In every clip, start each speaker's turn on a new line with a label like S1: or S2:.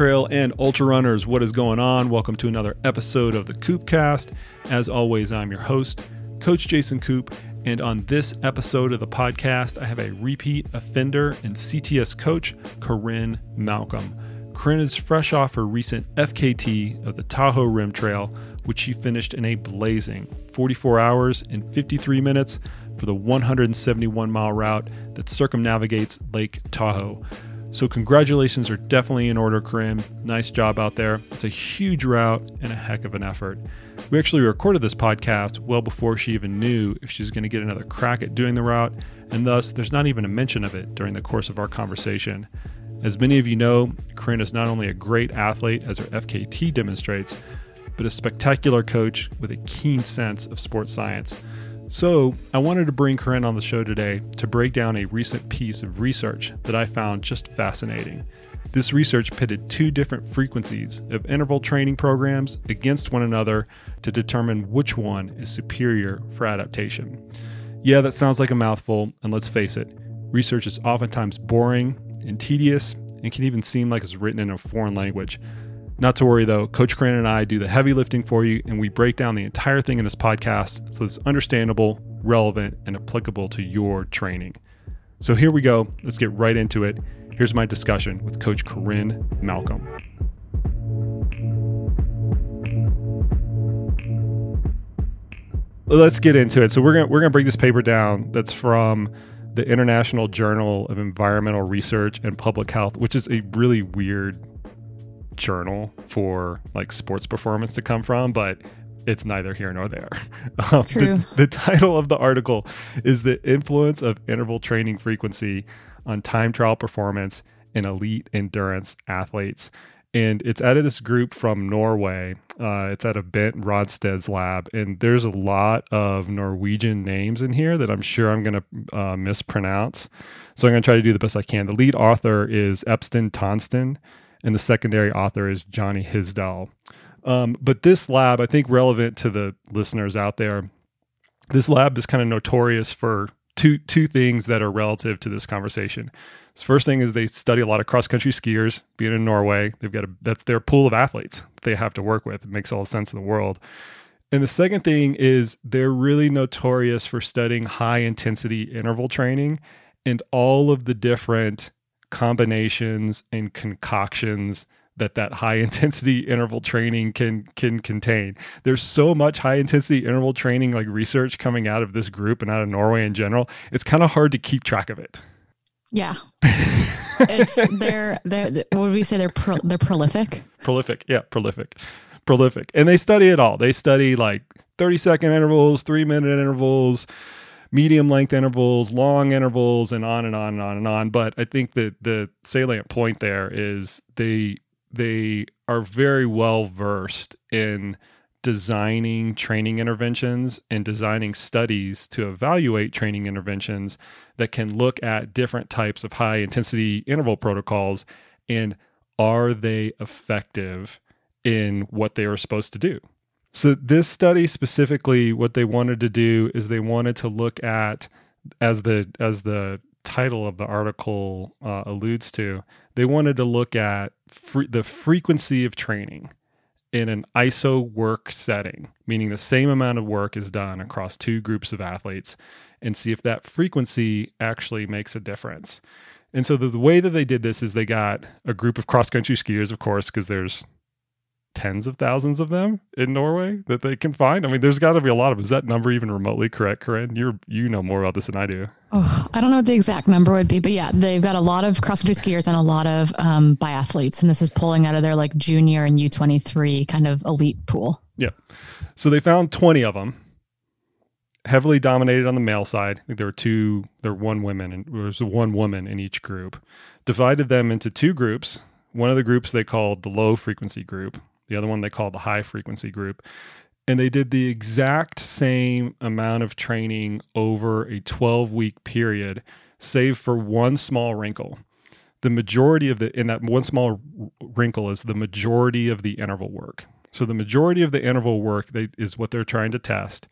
S1: trail and ultra runners, what is going on? Welcome to another episode of the KoopCast. As always, I'm your host, Coach Jason Koop, and on this episode of the podcast, I have a repeat offender and CTS coach, Corinne Malcolm. Corinne is fresh off her recent FKT of the Tahoe Rim Trail, which she finished in a blazing 44 hours and 53 minutes for the 171 mile route that circumnavigates Lake Tahoe. So, congratulations are definitely in order, Corinne. Nice job out there. It's a huge route and a heck of an effort. We actually recorded this podcast well before she even knew if she's going to get another crack at doing the route, and thus there's not even a mention of it during the course of our conversation. As many of you know, Corinne is not only a great athlete, as her FKT demonstrates, but a spectacular coach with a keen sense of sports science. So, I wanted to bring Corinne on the show today to break down a recent piece of research that I found just fascinating. This research pitted two different frequencies of interval training programs against one another to determine which one is superior for adaptation. Yeah, that sounds like a mouthful, and let's face it, research is oftentimes boring and tedious and can even seem like it's written in a foreign language. Not to worry though, Coach Corinne and I do the heavy lifting for you, and we break down the entire thing in this podcast so it's understandable, relevant, and applicable to your training. So here we go. Let's get right into it. Here's my discussion with Coach Corinne Malcolm. Let's get into it. So we're gonna we're gonna break this paper down. That's from the International Journal of Environmental Research and Public Health, which is a really weird journal for like sports performance to come from, but it's neither here nor there. Um,
S2: True.
S1: The, the title of the article is The Influence of Interval Training Frequency on Time Trial Performance in Elite Endurance Athletes. And it's out of this group from Norway. Uh, it's out of Bent Rønnestad's lab. And there's a lot of Norwegian names in here that I'm sure I'm going to uh, mispronounce. So I'm going to try to do the best I can. The lead author is Epstein Tonston and the secondary author is Johnny Hisdell. Um, but this lab, I think, relevant to the listeners out there, this lab is kind of notorious for two two things that are relative to this conversation. The first thing is they study a lot of cross country skiers. Being in Norway, they've got a that's their pool of athletes they have to work with. It makes all the sense in the world. And the second thing is they're really notorious for studying high intensity interval training and all of the different combinations and concoctions that that high intensity interval training can can contain. There's so much high intensity interval training like research coming out of this group and out of Norway in general. It's kind of hard to keep track of it.
S2: Yeah. it's they're they're what would we say they're pro, they're prolific.
S1: Prolific. Yeah, prolific. Prolific. And they study it all. They study like 30 second intervals, 3 minute intervals, medium length intervals, long intervals, and on and on and on and on. But I think that the salient point there is they they are very well versed in designing training interventions and designing studies to evaluate training interventions that can look at different types of high intensity interval protocols and are they effective in what they are supposed to do so this study specifically, what they wanted to do is they wanted to look at, as the as the title of the article uh, alludes to, they wanted to look at fre- the frequency of training in an ISO work setting, meaning the same amount of work is done across two groups of athletes, and see if that frequency actually makes a difference. And so the, the way that they did this is they got a group of cross country skiers, of course, because there's tens of thousands of them in Norway that they can find? I mean, there's got to be a lot of. Is that number even remotely correct, Corinne? You're you know more about this than I do.
S2: Oh, I don't know what the exact number would be, but yeah, they've got a lot of cross country skiers and a lot of um, biathletes, and this is pulling out of their like junior and U twenty three kind of elite pool.
S1: Yeah, so they found twenty of them, heavily dominated on the male side. I think there were two, there were one women, and there was one woman in each group. Divided them into two groups. One of the groups they called the low frequency group, the other one they called the high frequency group. And they did the exact same amount of training over a 12 week period, save for one small wrinkle. The majority of the, in that one small wrinkle is the majority of the interval work. So the majority of the interval work they, is what they're trying to test.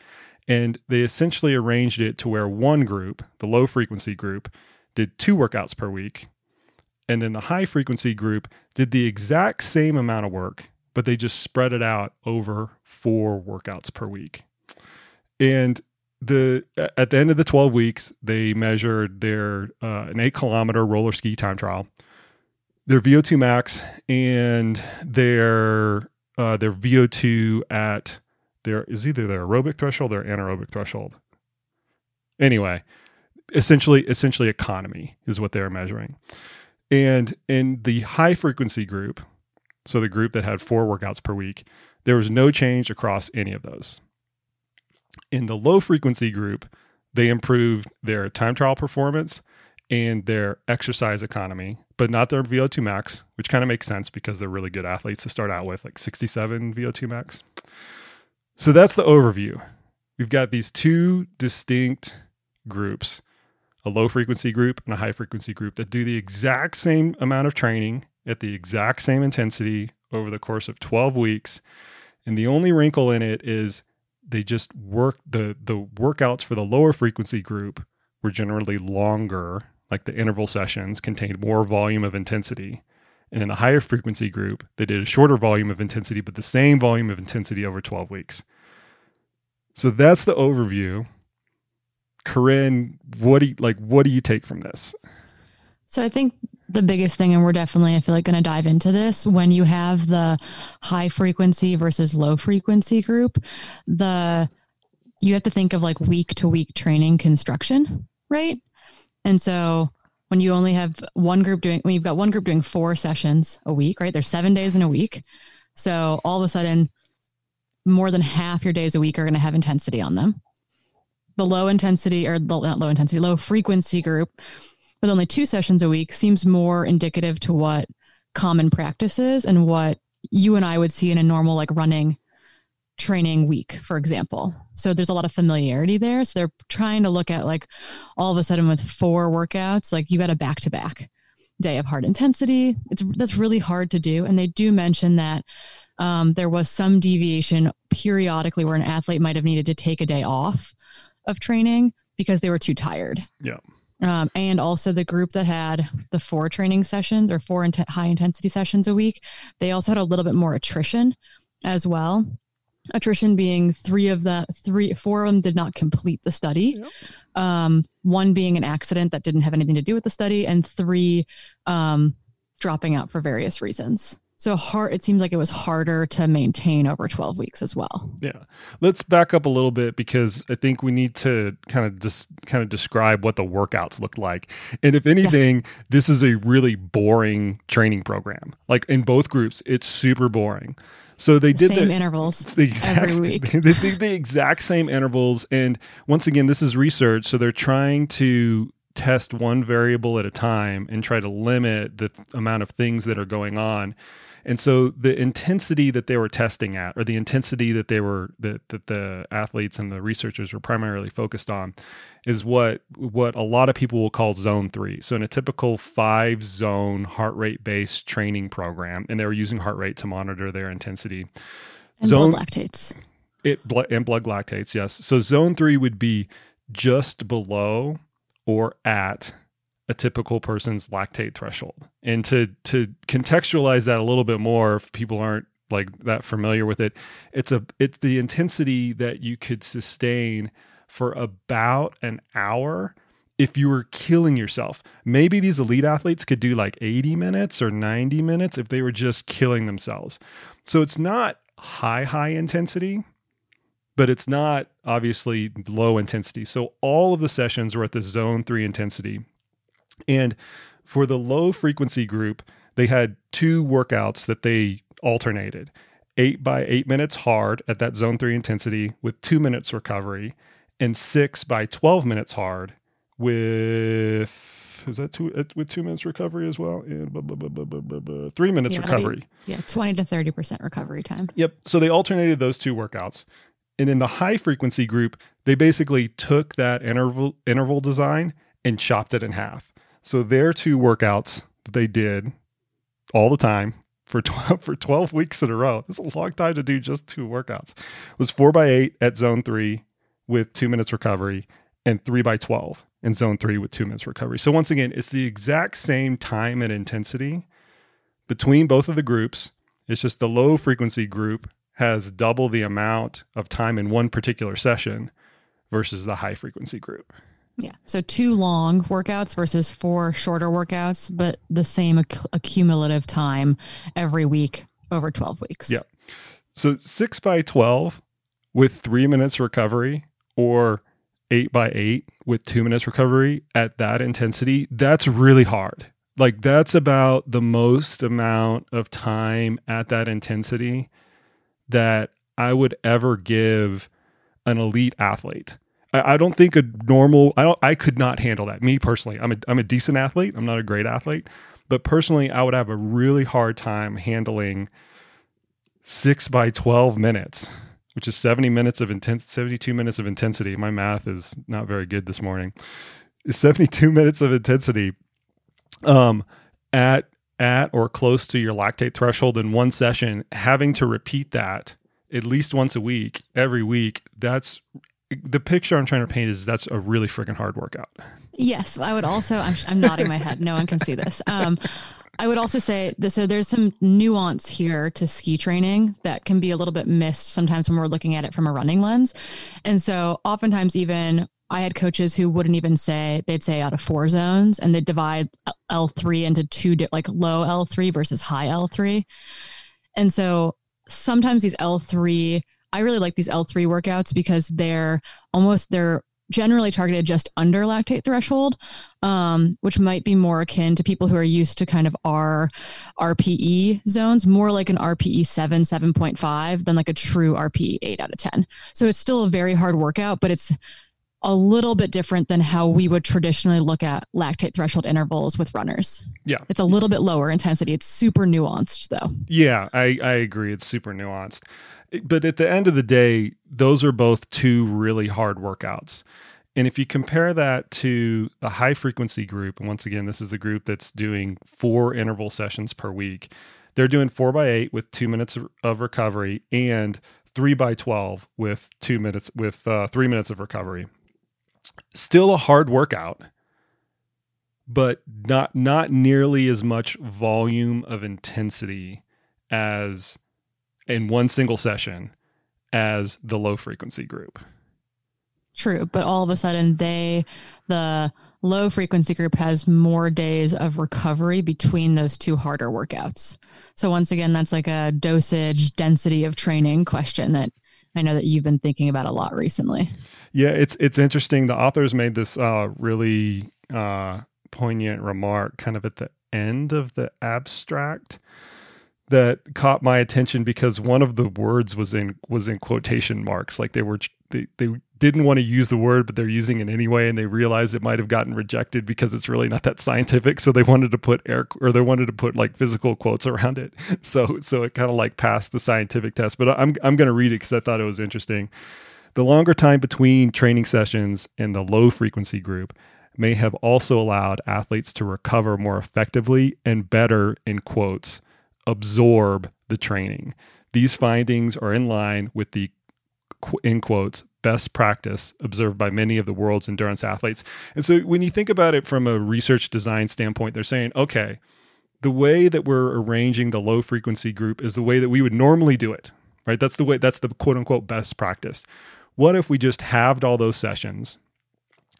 S1: And they essentially arranged it to where one group, the low frequency group, did two workouts per week And then the high frequency group did the exact same amount of work, but they just spread it out over four workouts per week. And the at the end of the 12 weeks, they measured their uh, an eight kilometer roller ski time trial, their VO2 max, and their uh, their VO2 at their is either their aerobic threshold or anaerobic threshold. Anyway, essentially essentially economy is what they're measuring. And in the high frequency group, so the group that had four workouts per week, there was no change across any of those. In the low frequency group, they improved their time trial performance and their exercise economy, but not their VO2 max, which kind of makes sense because they're really good athletes to start out with, like 67 VO2 max. So that's the overview. We've got these two distinct groups a low frequency group and a high frequency group that do the exact same amount of training at the exact same intensity over the course of 12 weeks. And the only wrinkle in it is they just work the the workouts for the lower frequency group were generally longer, like the interval sessions contained more volume of intensity. And in the higher frequency group, they did a shorter volume of intensity, but the same volume of intensity over 12 weeks. So that's the overview. Corinne, what do you like? What do you take from this?
S2: So I think the biggest thing, and we're definitely, I feel like, going to dive into this when you have the high frequency versus low frequency group, the you have to think of like week to week training construction, right? And so when you only have one group doing, when you've got one group doing four sessions a week, right? There's seven days in a week. So all of a sudden, more than half your days a week are going to have intensity on them. The low intensity or not low intensity, low frequency group with only two sessions a week seems more indicative to what common practice is and what you and I would see in a normal like running training week, for example. So there's a lot of familiarity there. So they're trying to look at like all of a sudden with four workouts, like you got a back to back day of hard intensity. It's that's really hard to do. And they do mention that um, there was some deviation periodically where an athlete might have needed to take a day off of training because they were too tired.
S1: Yeah.
S2: Um, and also the group that had the four training sessions or four int- high intensity sessions a week, they also had a little bit more attrition as well. Attrition being three of the three, four of them did not complete the study. Yep. Um, one being an accident that didn't have anything to do with the study, and three um, dropping out for various reasons. So hard it seems like it was harder to maintain over 12 weeks as well.
S1: Yeah. Let's back up a little bit because I think we need to kind of just kind of describe what the workouts looked like. And if anything, yeah. this is a really boring training program. Like in both groups, it's super boring. So they did
S2: same
S1: the
S2: intervals
S1: the exact,
S2: every week.
S1: They did the exact same intervals, and once again, this is research. So they're trying to test one variable at a time and try to limit the amount of things that are going on. And so the intensity that they were testing at, or the intensity that they were that, that the athletes and the researchers were primarily focused on, is what what a lot of people will call zone three. So in a typical five zone heart rate based training program, and they were using heart rate to monitor their intensity.
S2: And zone, blood lactates.
S1: It and blood lactates, yes. So zone three would be just below or at a typical person's lactate threshold. And to to contextualize that a little bit more if people aren't like that familiar with it, it's a it's the intensity that you could sustain for about an hour if you were killing yourself. Maybe these elite athletes could do like 80 minutes or 90 minutes if they were just killing themselves. So it's not high high intensity, but it's not obviously low intensity. So all of the sessions were at the zone 3 intensity and for the low frequency group, they had two workouts that they alternated. Eight by eight minutes hard at that zone three intensity with two minutes recovery, and six by 12 minutes hard with is that two uh, with two minutes recovery as well? And blah, blah, blah, three minutes yeah, recovery.
S2: Be, yeah 20 to 30 percent recovery time.
S1: Yep. So they alternated those two workouts. And in the high frequency group they basically took that interval interval design and chopped it in half so their two workouts that they did all the time for 12, for 12 weeks in a row. That's a long time to do just two workouts. It was 4 by 8 at zone 3 with 2 minutes recovery and 3 by 12 in zone three with two minutes recovery. So once again, it's the exact same time and intensity between both of the groups. It's just the low frequency group has double the amount of time in one particular session versus the high frequency group.
S2: Yeah. So two long workouts versus four shorter workouts, but the same acc- accumulative time every week over 12 weeks.
S1: Yeah. So six by 12 with three minutes recovery or eight by eight with two minutes recovery at that intensity, that's really hard. Like that's about the most amount of time at that intensity that I would ever give an elite athlete. I, don't think a normal I I could not handle that. Me personally, I'm a I'm a decent athlete. I'm not a great athlete, but personally, I would have a really hard time handling six by twelve minutes, which is seventy minutes of intense, seventy-two minutes of intensity. My math is not very good this morning. Seventy-two minutes of intensity, um, at at or close to your lactate threshold in one session, having to repeat that at least once a week, every week, that's the picture I'm trying to paint is that's a really freaking hard workout.
S2: Yes, I would also. I'm, I'm nodding my head. No one can see this. Um, I would also say this, so there's some nuance here to ski training that can be a little bit missed sometimes when we're looking at it from a running lens. And so oftentimes even I had coaches who wouldn't even say they'd say out of four zones and they'd divide L3 into two like low L3 versus high L3. And so sometimes these L3 I really like these L3 workouts because they're almost they're generally targeted just under lactate threshold, um, which might be more akin to people who are used to kind of our RPE zones, more like an RPE 7, 7.5 than like a true RPE 8 out of 10. So it's still a very hard workout, but it's a little bit different than how we would traditionally look at lactate threshold intervals with runners.
S1: Yeah.
S2: It's a little bit lower intensity. It's super nuanced though.
S1: Yeah, I, I agree. It's super nuanced. But at the end of the day, those are both two really hard workouts. And if you compare that to a high frequency group, and once again, this is the group that's doing four interval sessions per week, they're doing four by eight with two minutes of recovery and three by 12 with two minutes, with uh, three minutes of recovery. Still a hard workout, but not, not nearly as much volume of intensity as in one single session as the low frequency group.
S2: True, but all of a sudden they the low frequency group has more days of recovery between those two harder workouts. So once again that's like a dosage density of training question that I know that you've been thinking about a lot recently.
S1: Yeah, it's it's interesting. The authors made this uh, really uh, poignant remark kind of at the end of the abstract that caught my attention because one of the words was in was in quotation marks. Like they were they, they didn't want to use the word but they're using it anyway and they realized it might have gotten rejected because it's really not that scientific. So they wanted to put air or they wanted to put like physical quotes around it. So so it kind of like passed the scientific test. But i'm i'm going to read it cuz i thought it was interesting. The longer time between training sessions in the low frequency group may have also allowed athletes to recover more effectively and better in quotes absorb the training. These findings are in line with the in quotes best practice observed by many of the world's endurance athletes. And so when you think about it from a research design standpoint, they're saying, okay, the way that we're arranging the low frequency group is the way that we would normally do it. Right? That's the way that's the quote unquote best practice. What if we just halved all those sessions?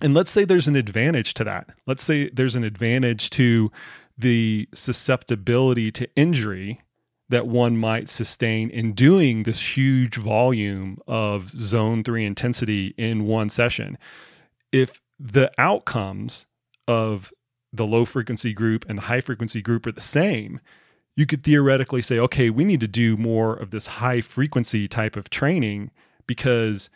S1: And let's say there's an advantage to that. Let's say there's an advantage to the susceptibility to injury that one might sustain in doing this huge volume of zone three intensity in one session. If the outcomes of the low frequency group and the high frequency group are the same, you could theoretically say, okay, we need to do more of this high frequency type of training because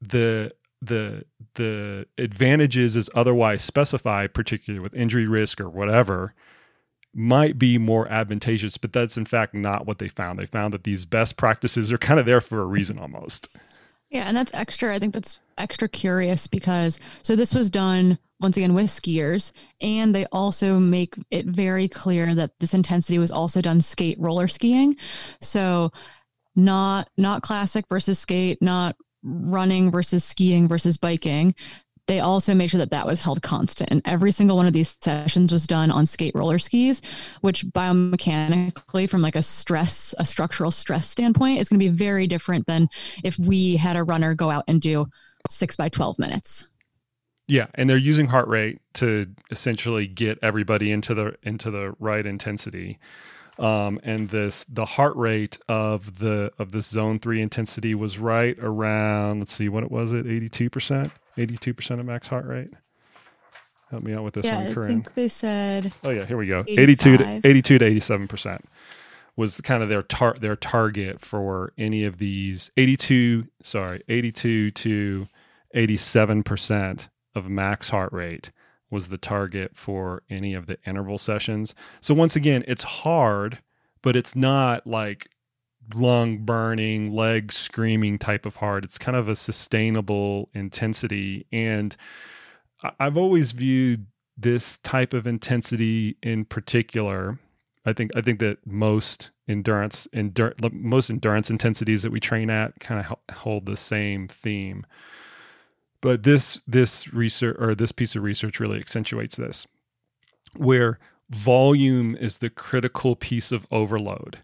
S1: the the the advantages as otherwise specified, particularly with injury risk or whatever, might be more advantageous, but that's in fact not what they found. They found that these best practices are kind of there for a reason almost.
S2: Yeah, and that's extra. I think that's extra curious because so this was done once again with skiers, and they also make it very clear that this intensity was also done skate roller skiing. So not not classic versus skate, not running versus skiing versus biking they also made sure that that was held constant. And every single one of these sessions was done on skate roller skis, which biomechanically, from like a stress, a structural stress standpoint, is going to be very different than if we had a runner go out and do six by 12 minutes.
S1: Yeah, and they're using heart rate to essentially get everybody into the into the right intensity. Um, and this the heart rate of the of this zone three intensity was right around let's see what it was it 82% 82% of max heart rate. Help me out with this
S2: yeah,
S1: one
S2: I think they said
S1: oh yeah here we go. 82 to 82 to 87% was kind of their tar- their target for any of these. 82 sorry 82 to 87% of max heart rate was the target for any of the interval sessions. So once again, it's hard, but it's not like lung burning, leg screaming type of hard. It's kind of a sustainable intensity and I've always viewed this type of intensity in particular I think I think that most endurance endur- most endurance intensities that we train at kind of hold the same theme. But this this research or this piece of research really accentuates this, where volume is the critical piece of overload,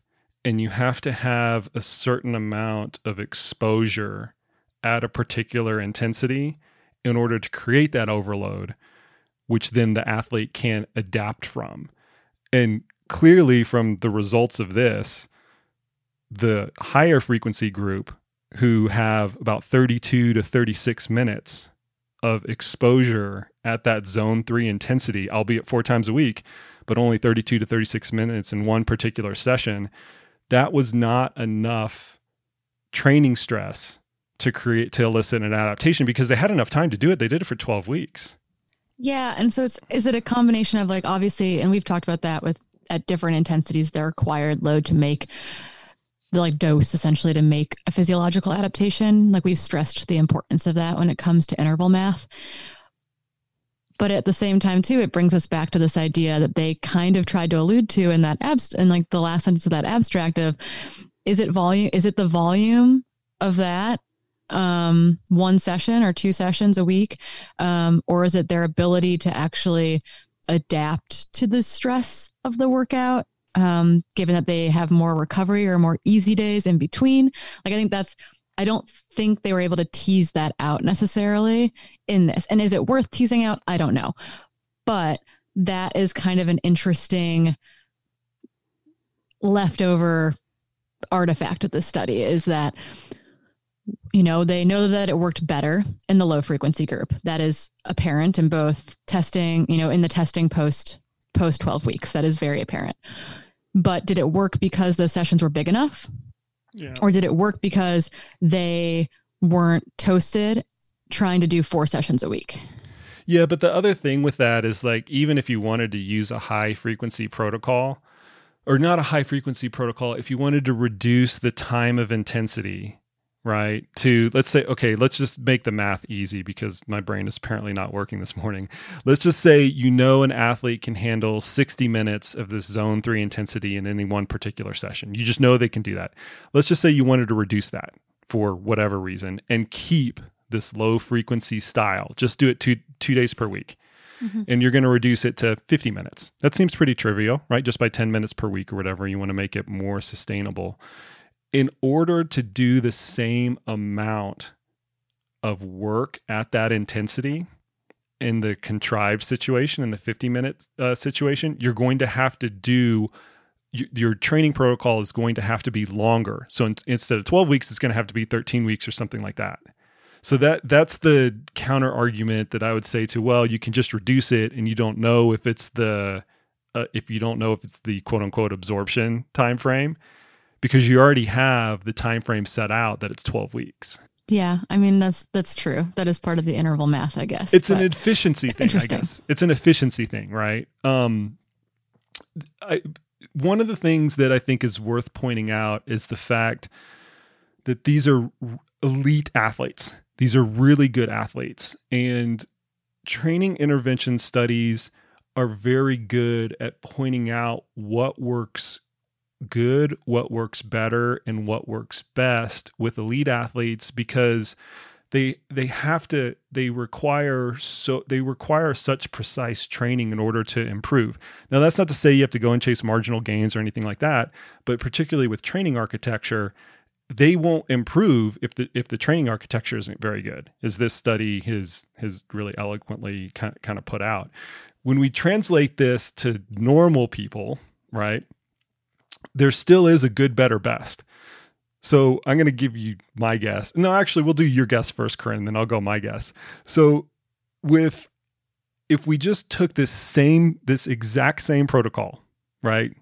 S1: and you have to have a certain amount of exposure at a particular intensity in order to create that overload, which then the athlete can adapt from. And clearly, from the results of this, the higher frequency group who have about 32 to 36 minutes of exposure at that zone three intensity, albeit four times a week, but only 32 to 36 minutes in one particular session, that was not enough training stress to create to elicit an adaptation because they had enough time to do it. They did it for 12 weeks.
S2: Yeah, and so it's is it a combination of like obviously, and we've talked about that with at different intensities, the required load to make the like dose essentially to make a physiological adaptation. Like we've stressed the importance of that when it comes to interval math. But at the same time, too, it brings us back to this idea that they kind of tried to allude to in that abst and like the last sentence of that abstract of is it volume is it the volume of that um, one session or two sessions a week? Um, or is it their ability to actually adapt to the stress of the workout, um, given that they have more recovery or more easy days in between? Like, I think that's, I don't think they were able to tease that out necessarily in this. And is it worth teasing out? I don't know. But that is kind of an interesting leftover artifact of this study is that you know, they know that it worked better in the low frequency group. That is apparent in both testing, you know, in the testing post post 12 weeks. That is very apparent. But did it work because those sessions were big enough?
S1: Yeah.
S2: Or did it work because they weren't toasted trying to do four sessions a week?
S1: Yeah, but the other thing with that is like even if you wanted to use a high frequency protocol or not a high frequency protocol, if you wanted to reduce the time of intensity right to let's say okay let's just make the math easy because my brain is apparently not working this morning. Let's just say you know an athlete can handle 60 minutes of this zone 3 intensity in any one particular session. You just know they can do that. Let's just say you wanted to reduce that for whatever reason and keep this low frequency style. Just do it two two days per week.
S2: Mm-hmm.
S1: and you're going to reduce it to 50 minutes. That seems pretty trivial right? Just by 10 minutes per week or whatever you want to make it more sustainable in order to do the same amount of work at that intensity in the contrived situation in the 50 minute uh, situation you're going to have to do your training protocol is going to have to be longer. So in, instead of 12 weeks it's going to have to be 13 weeks or something like that. So that that's the counter argument that i would say to well you can just reduce it and you don't know if it's the uh, if you don't know if it's the quote unquote absorption time frame because you already have the time frame set out that it's 12 weeks.
S2: Yeah, I mean that's that's true. That is part of the interval math, I guess.
S1: It's an efficiency thing, I
S2: Interesting.
S1: guess. It's an efficiency thing, right? Um I one of the things that I think is worth pointing out is the fact that these are elite athletes. These are really good athletes and training intervention studies are very good at pointing out what works good, what works better, and what works best with elite athletes because they they have to they require so they require such precise training in order to improve. Now that's not to say you have to go and chase marginal gains or anything like that but particularly with training architecture they won't improve if the if the training architecture isn't very good as this study has has really eloquently kind of, kind of put out. When we translate this to normal people right there still is a good better best so I'm going to give you my guess. No, actually, we'll do your guess first, Corinne, then I'll go my guess. So with if we just took this same this exact same protocol, right?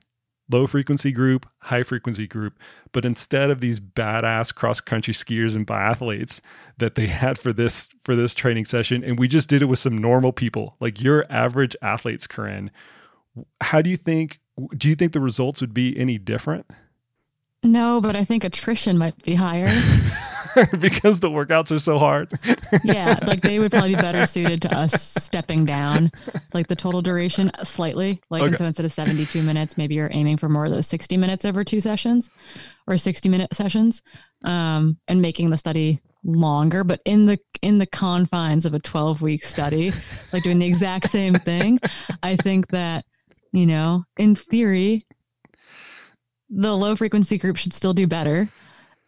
S1: Low frequency group, high frequency group, but instead of these badass cross country skiers and biathletes that they had for this for this training session, and we just did it with some normal people, like your average athletes, Corinne. How do you think? Do you think the results would be any different?
S2: No, but I think attrition might be higher.
S1: because the workouts are so hard.
S2: yeah, like they would probably be better suited to us stepping down like the total duration slightly. Like okay. so instead of 72 minutes, maybe you're aiming for more of those 60 minutes over two sessions or 60 minute sessions. Um, and making the study longer, but in the in the confines of a 12 week study, like doing the exact same thing. I think that, you know, in theory, the low frequency group should still do better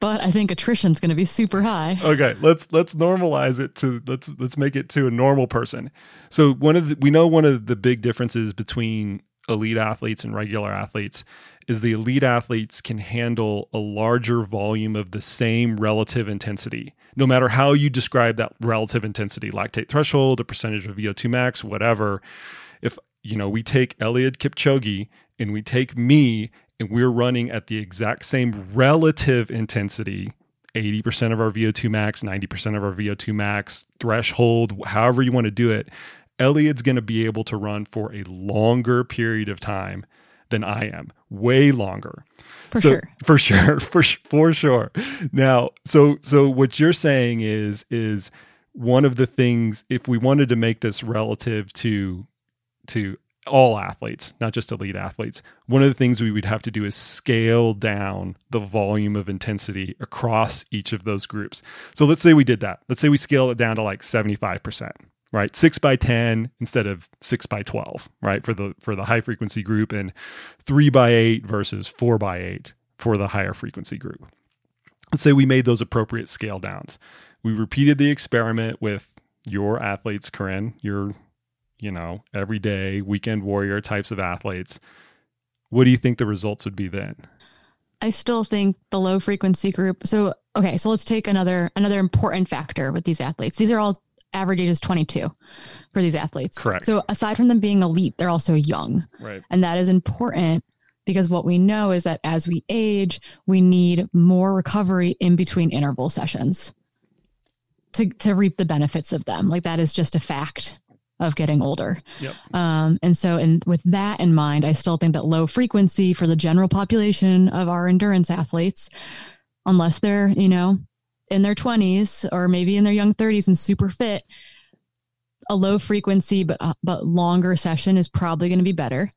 S2: but I think attrition's going to be super high.
S1: Okay, let's let's normalize it to let's let's make it to a normal person. So one of the, we know one of the big differences between elite athletes and regular athletes is the elite athletes can handle a larger volume of the same relative intensity. No matter how you describe that relative intensity, lactate threshold, a percentage of VO2 max, whatever. If you know, we take Eliud Kipchoge and we take me and we're running at the exact same relative intensity 80% of our VO2 max, 90% of our VO2 max threshold, however you want to do it, Eliud's going to be able to run for a longer period of time than I am, way longer.
S2: For so, sure.
S1: For sure. For for sure. Now, so so what you're saying is is one of the things if we wanted to make this relative to to all athletes, not just elite athletes, one of the things we would have to do is scale down the volume of intensity across each of those groups. So let's say we did that. Let's say we scale it down to like 75%, right? 6 by 10 instead of 6 by 12, right? For the for the high frequency group and 3 by 8 versus 4 by 8 for the higher frequency group. Let's say we made those appropriate scale downs. We repeated the experiment with your athletes, Corinne, your you know, everyday weekend warrior types of athletes, what do you think the results would be then?
S2: I still think the low frequency group. So, okay, so let's take another another important factor with these athletes. These are all average ages 22 for these athletes.
S1: Correct.
S2: So, aside from them being elite, they're also young.
S1: Right.
S2: And that is important because what we know is that as we age, we need more recovery in between interval sessions to to reap the benefits of them. Like that is just a fact of getting older.
S1: Yep.
S2: Um, and so, and with that in mind, I still think that low frequency for the general population of our endurance athletes, unless they're, you know, in their 20s or maybe in their young 30s and super fit, a low frequency but uh, but longer session is probably going to be better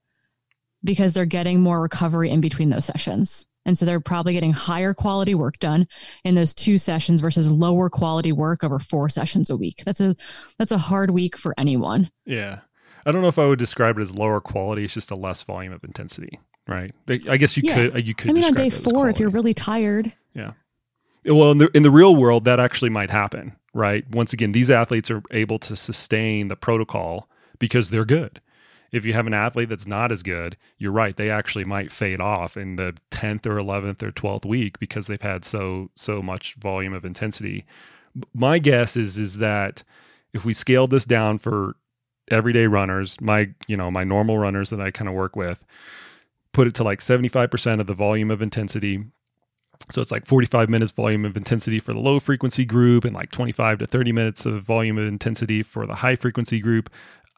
S2: because they're getting more recovery in between those sessions. And so they're probably getting higher quality work done in those two sessions versus lower quality work over four sessions a week. That's a that's a hard week for anyone.
S1: Yeah. I don't know if I would describe it as lower quality. It's just a less volume of intensity, right? I guess you yeah. could you could.
S2: I mean, on day four, if you're really tired.
S1: Yeah. Well, in the in the real world, that actually might happen, right? Once again, these athletes are able to sustain the protocol because they're good if you have an athlete that's not as good, you're right. They actually might fade off in the 10th or 11th or 12th week because they've had so so much volume of intensity. My guess is is that if we scaled this down for everyday runners, my you know my normal runners that I kind of work with, put it to like 75% of the volume of intensity. So it's like 45 minutes volume of intensity for the low frequency group and like 25 to 30 minutes of volume of intensity for the high frequency group.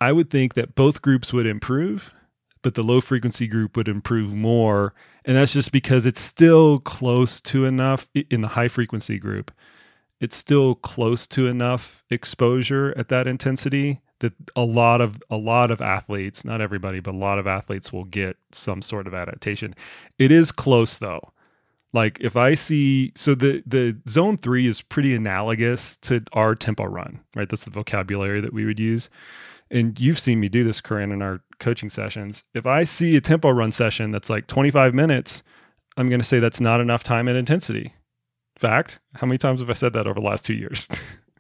S1: I would think that both groups would improve, but the low frequency group would improve more. And that's just because it's still close to enough in the high frequency group. It's still close to enough exposure at that intensity that a lot of a lot of athletes, not everybody, but a lot of athletes will get some sort of adaptation. It is close though. Like if I see so the the zone 3 is pretty analogous to our tempo run, right? That's the vocabulary that we would use. And you've seen me do this, Corinne, in our coaching sessions. If I see a tempo run session that's like 25 minutes, I'm going to say that's not enough time and intensity. Fact, how many times have I said that over the last 2 years?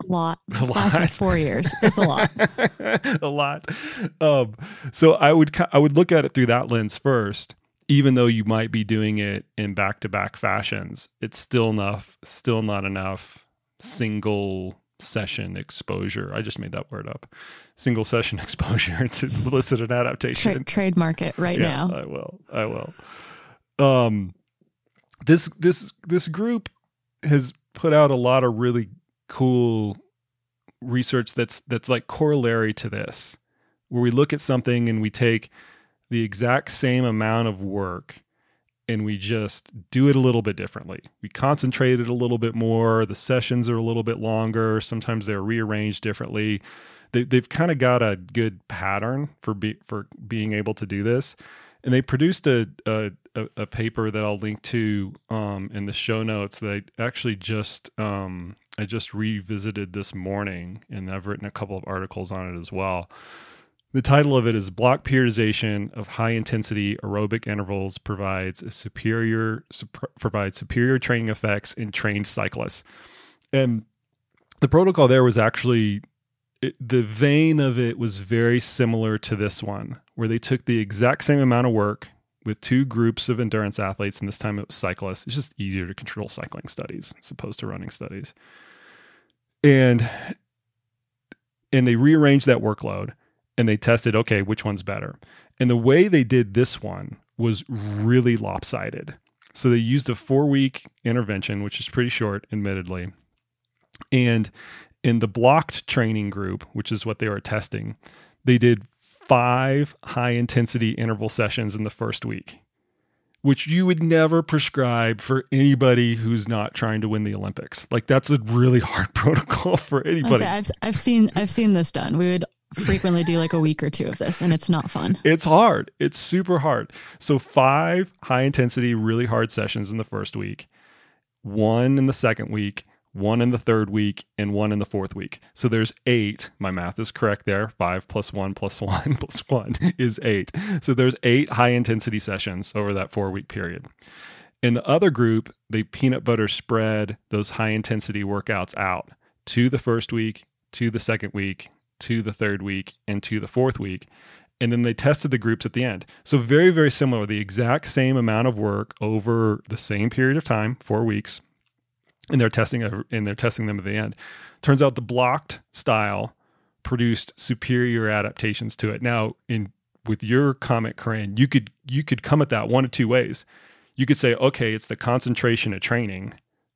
S2: A lot.
S1: A
S2: Last like four years. It's a lot.
S1: a lot. Um, so I would I would look at it through that lens first. Even though you might be doing it in back to back fashions, it's still enough. Still not enough single session exposure. I just made that word up. Single session exposure to elicit an adaptation.
S2: Tra- trademark it right
S1: yeah,
S2: now.
S1: I will. I will. Um, this this this group has put out a lot of really cool research that's that's like corollary to this, where we look at something and we take the exact same amount of work and we just do it a little bit differently. We concentrate it a little bit more. The sessions are a little bit longer. Sometimes they're rearranged differently. They, they've kind of got a good pattern for be, for being able to do this, and they produced a a, a, a paper that I'll link to um, in the show notes that I actually just um, I just revisited this morning, and I've written a couple of articles on it as well. The title of it is Block Periodization of High Intensity Aerobic Intervals Provides Superior sup- provides superior training effects in trained cyclists. And the protocol there was actually it, the vein of it was very similar to this one, where they took the exact same amount of work with two groups of endurance athletes, and this time it was cyclists. It's just easier to control cycling studies as opposed to running studies. And and they rearranged that workload and they tested, okay, which one's better. And the way they did this one was really lopsided. So they used a four week intervention, which is pretty short, admittedly. And in the blocked training group, which is what they were testing, they did five high intensity interval sessions in the first week, which you would never prescribe for anybody who's not trying to win the Olympics. Like that's a really hard protocol for anybody.
S2: I've I've seen I've seen this done. We would frequently do like a week or two of this, and it's not fun.
S1: It's hard. It's super hard. So five high intensity, really hard sessions in the first week, one in the second week, one in the third week, and one in the fourth week. So there's eight. My math is correct there. Five plus one plus one plus one is eight. So there's eight high intensity sessions over that four week period. In the other group, they peanut butter spread those high intensity workouts out to the first week, to the second week, to the third week, and to the fourth week. And then they tested the groups at the end. So very, very similar, the exact same amount of work over the same period of time, four weeks. And they're testing and they're testing them at the end. Turns out the blocked style produced superior adaptations to it. Now, in with your comment, Corinne, you could you could come at that one of two ways. You could say, okay, it's the concentration of training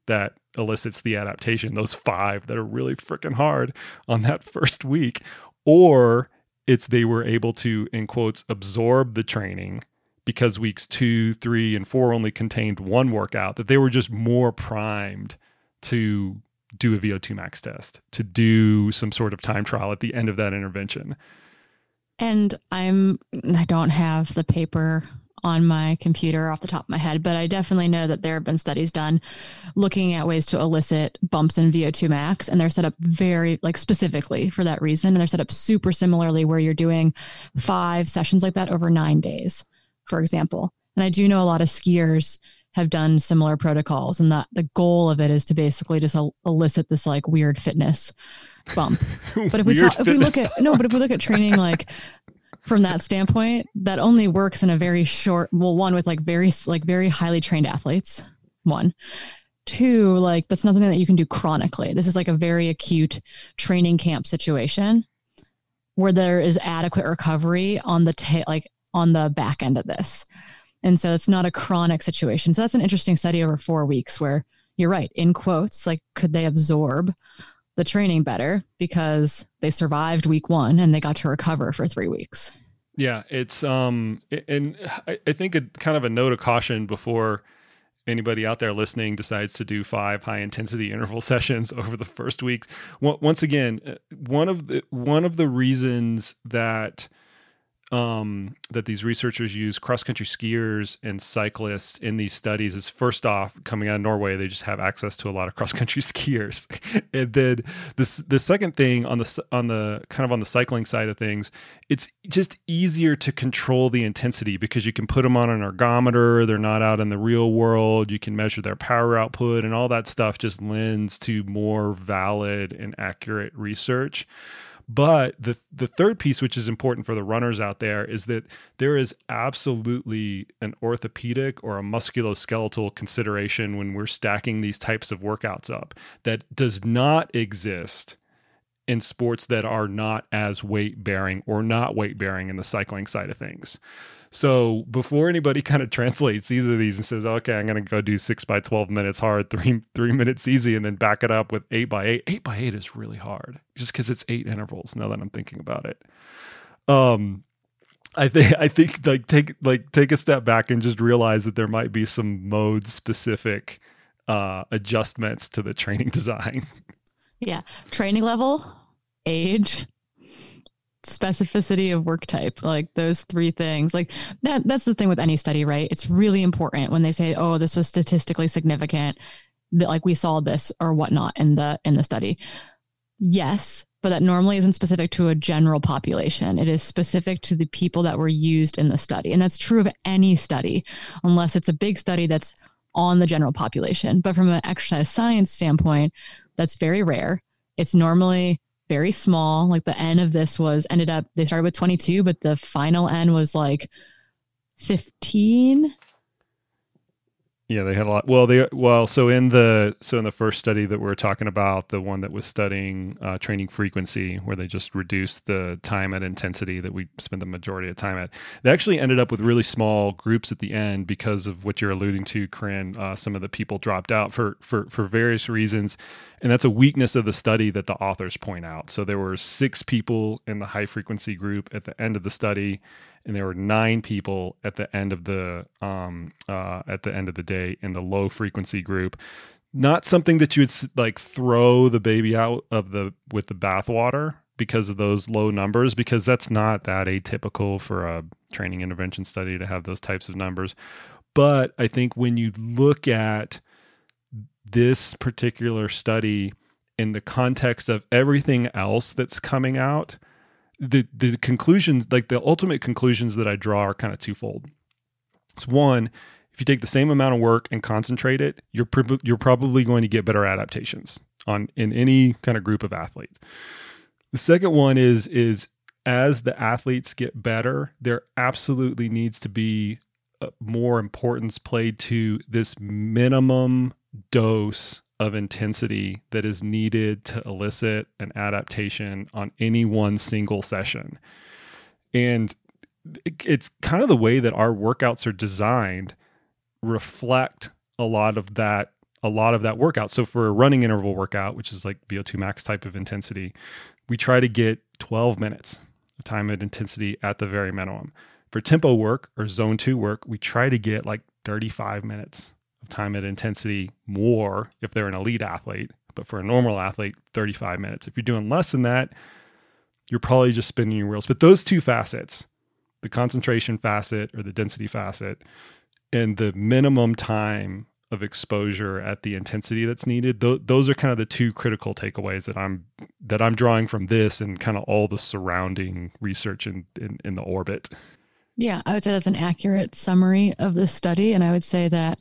S1: that elicits the adaptation, those five that are really freaking hard on that first week, or it's they were able to, in quotes, absorb the training because weeks two, three, and four only contained one workout, that they were just more primed to do a VO2 max test, to do some sort of time trial at the end of that intervention.
S2: And I'm I don't have the paper on my computer off the top of my head, but I definitely know that there have been studies done looking at ways to elicit bumps in VO2 max, and they're set up very like specifically for that reason. And they're set up super similarly where you're doing five sessions like that over nine days, for example. And I do know a lot of skiers have done similar protocols, and that the goal of it is to basically just el- elicit this like weird fitness bump. But if we talk, if we look at no, but if we look at training like from that standpoint, that only works in a very short. Well, one with like very like very highly trained athletes. One, two, like that's not something that you can do chronically. This is like a very acute training camp situation where there is adequate recovery on the ta- like on the back end of this. And so it's not a chronic situation. So that's an interesting study over four weeks where you're right, in quotes, like could they absorb the training better because they survived week one and they got to recover for three weeks.
S1: Yeah, it's um, and I, think a kind of a note of caution before anybody out there listening decides to do five high intensity interval sessions over the first week. Once again, one of the one of the reasons that um, that these researchers use cross country skiers and cyclists in these studies is first off coming out of Norway they just have access to a lot of cross country skiers. And then this the second thing on the on the kind of on the cycling side of things it's just easier to control the intensity because you can put them on an ergometer they're not out in the real world you can measure their power output and all that stuff just lends to more valid and accurate research but the the third piece, which is important for the runners out there, is that there is absolutely an orthopedic or a musculoskeletal consideration when we're stacking these types of workouts up that does not exist in sports that are not as weight bearing or not weight bearing in the cycling side of things. So before anybody kind of translates either of these and says, okay, I'm going to go do six by 12 minutes hard, three, three minutes easy, and then back it up with eight by eight, eight by eight is really hard just because it's eight intervals now that I'm thinking about it. Um, I think I think like take like take a step back and just realize that there might be some mode specific uh, adjustments to the training design.
S2: Yeah, training level, age, specificity of work type like those three things like that that's the thing with any study right? It's really important when they say oh this was statistically significant that like we saw this or whatnot in the in the study. Yes but that normally isn't specific to a general population. It is specific to the people that were used in the study and that's true of any study unless it's a big study that's on the general population. But from an exercise science standpoint that's very rare. It's normally very small. Like the N of this was ended up, they started with 22, but the final N was like 15
S1: yeah, they had a lot. Well, they well, so in the so in the first study that we are talking about, the one that was studying uh, training frequency, where they just reduced the time at intensity that we spend the majority of time at, they actually ended up with really small groups at the end because of what you're alluding to, Corinne. Uh, some of the people dropped out for for for various reasons, and that's a weakness of the study that the authors point out. So there were six people in the high frequency group at the end of the study and there were nine people at the end of the um, uh, at the end of the day in the low frequency group. Not something that you would like throw the baby out of the with the bathwater because of those low numbers, because that's not that atypical for a training intervention study to have those types of numbers. But I think when you look at this particular study in the context of everything else that's coming out, the the conclusions like the ultimate conclusions that I draw are kind of twofold. It's one, if you take the same amount of work and concentrate it, you're pr- you're probably going to get better adaptations on in any kind of group of athletes. The second one is is as the athletes get better, there absolutely needs to be more importance played to this minimum dose of intensity that is needed to elicit an adaptation on any one single session. And it's kind of the way that our workouts are designed reflect a lot of that a lot of that workout. So for a running interval workout, which is like VO2 max type of intensity, we try to get 12 minutes of time at intensity at the very minimum. For tempo work or zone 2 work, we try to get like 35 minutes time at intensity more if they're an elite athlete, but for a normal athlete, 35 minutes. If you're doing less than that, you're probably just spinning your wheels. But those two facets, the concentration facet or the density facet, and the minimum time of exposure at the intensity that's needed th- those are kind of the two critical takeaways that i'm that i'm drawing from this and kind of all the surrounding research in, in, in the orbit
S2: yeah, I would say that's an accurate summary of the study. And I would say that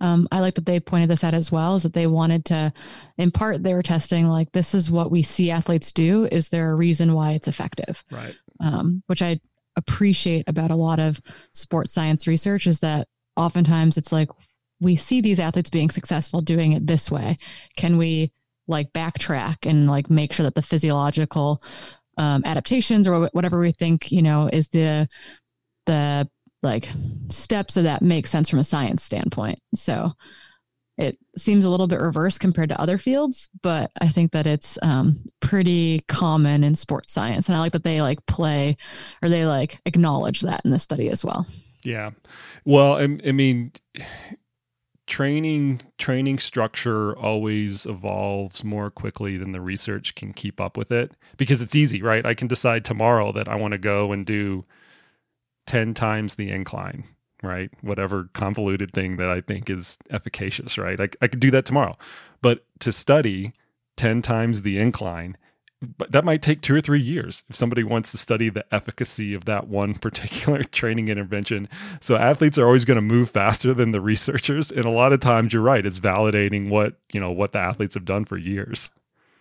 S2: um, I like that they pointed this out as well is that they wanted to, in part, they were testing like, this is what we see athletes do. Is there a reason why it's effective?
S1: Right.
S2: Um, which I appreciate about a lot of sports science research is that oftentimes it's like, we see these athletes being successful doing it this way. Can we like backtrack and like make sure that the physiological um, adaptations or whatever we think you know is the the like steps of that make sense from a science standpoint. So it seems a little bit reverse compared to other fields, but I think that it's um, pretty common in sports science, and I like that they like play or they like acknowledge that in the study as well.
S1: Yeah, well, I, I mean, training training structure always evolves more quickly than the research can keep up with it because it's easy, right? I can decide tomorrow that I want to go and do 10 times the incline, right? Whatever convoluted thing that I think is efficacious, right? I, I could do that tomorrow. But to study 10 times the incline, but that might take two or three years if somebody wants to study the efficacy of that one particular training intervention. So athletes are always going to move faster than the researchers, and a lot of times you're right; it's validating what you know what the athletes have done for years.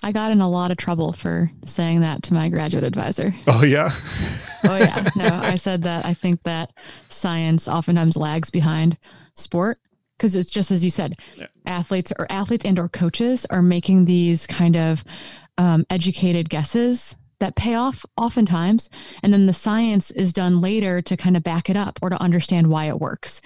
S2: I got in a lot of trouble for saying that to my graduate advisor.
S1: Oh yeah.
S2: oh yeah. No, I said that I think that science oftentimes lags behind sport because it's just as you said, yeah. athletes or athletes and or coaches are making these kind of um, educated guesses that pay off oftentimes. And then the science is done later to kind of back it up or to understand why it works.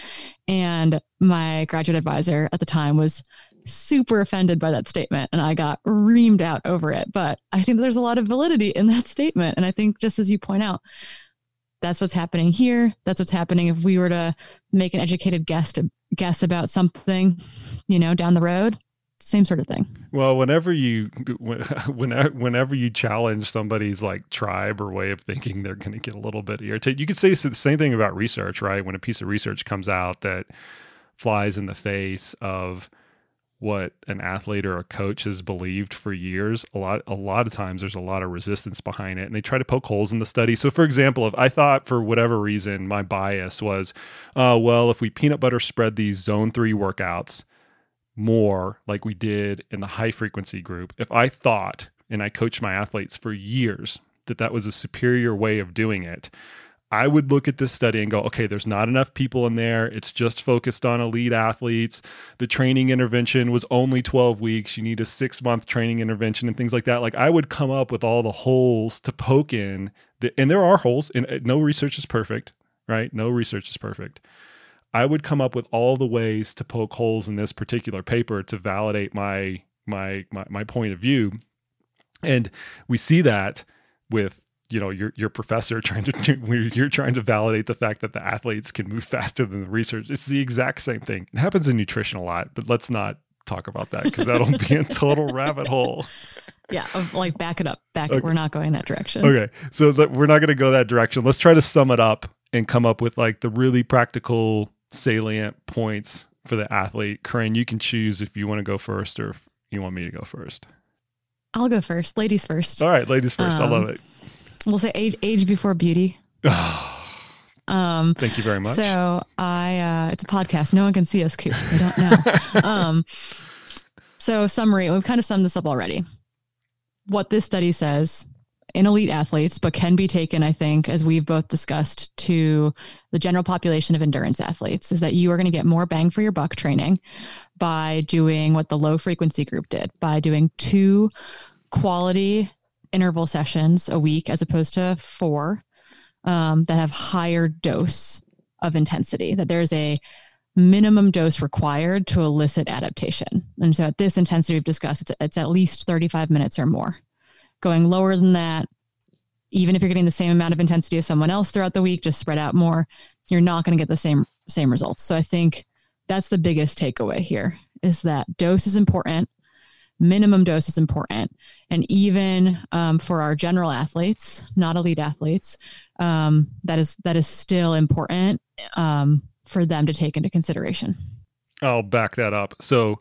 S2: And my graduate advisor at the time was super offended by that statement and I got reamed out over it. But I think there's a lot of validity in that statement. And I think, just as you point out, that's what's happening here. That's what's happening if we were to make an educated guess to guess about something, you know, down the road same sort of thing.
S1: Well, whenever you whenever whenever you challenge somebody's like tribe or way of thinking, they're going to get a little bit irritated. You could say the same thing about research, right? When a piece of research comes out that flies in the face of what an athlete or a coach has believed for years a lot a lot of times there's a lot of resistance behind it and they try to poke holes in the study. So for example if i thought for whatever reason my bias was uh, well if we peanut butter spread these zone three workouts more like we did in the high frequency group, if I thought, and I coached my athletes for years, that that was a superior way of doing it, I would look at this study and go, okay, there's not enough people in there. It's just focused on elite athletes. The training intervention was only 12 weeks. You need a six month training intervention and things like that. Like I would come up with all the holes to poke in. The, and there are holes, and uh, no research is perfect, right? No research is perfect. I would come up with all the ways to poke holes in this particular paper to validate my my my, my point of view. And we see that with you know your your professor trying to you're trying to validate the fact that the athletes can move faster than the research. It's the exact same thing. It happens in nutrition a lot, but let's not talk about that because that'll be a total rabbit hole.
S2: Yeah, like back it up. Back okay. We're not going that direction.
S1: Okay, so we're not going to go that direction. Let's try to sum it up and come up with like the really practical salient points for the athlete. Corinne, you can choose if you want to go first or if you want me to go first.
S2: I'll go first. Ladies first.
S1: All right, ladies first. Um, I love um, it.
S2: We'll say age age before beauty.
S1: um, Thank you very much.
S2: So I, uh, it's a podcast. No one can see us. Coop. I don't know. um, so summary. We've kind of summed this up already. What this study says in elite athletes, but can be taken, I think, as we've both discussed, to the general population of endurance athletes is that you are going to get more bang for your buck training by doing what the low frequency group did, by doing two quality interval sessions a week as opposed to four um, that have higher dose of intensity, that there's a minimum dose required to elicit adaptation. And so at this intensity we've discussed, it's, it's at least 35 minutes or more going lower than that, even if you're getting the same amount of intensity as someone else throughout the week, just spread out more, you're not going to get the same same results. So I think that's the biggest takeaway here is that dose is important, minimum dose is important, and even um, for our general athletes, not elite athletes, um, that is that is still important um, for them to take into consideration.
S1: I'll back that up. So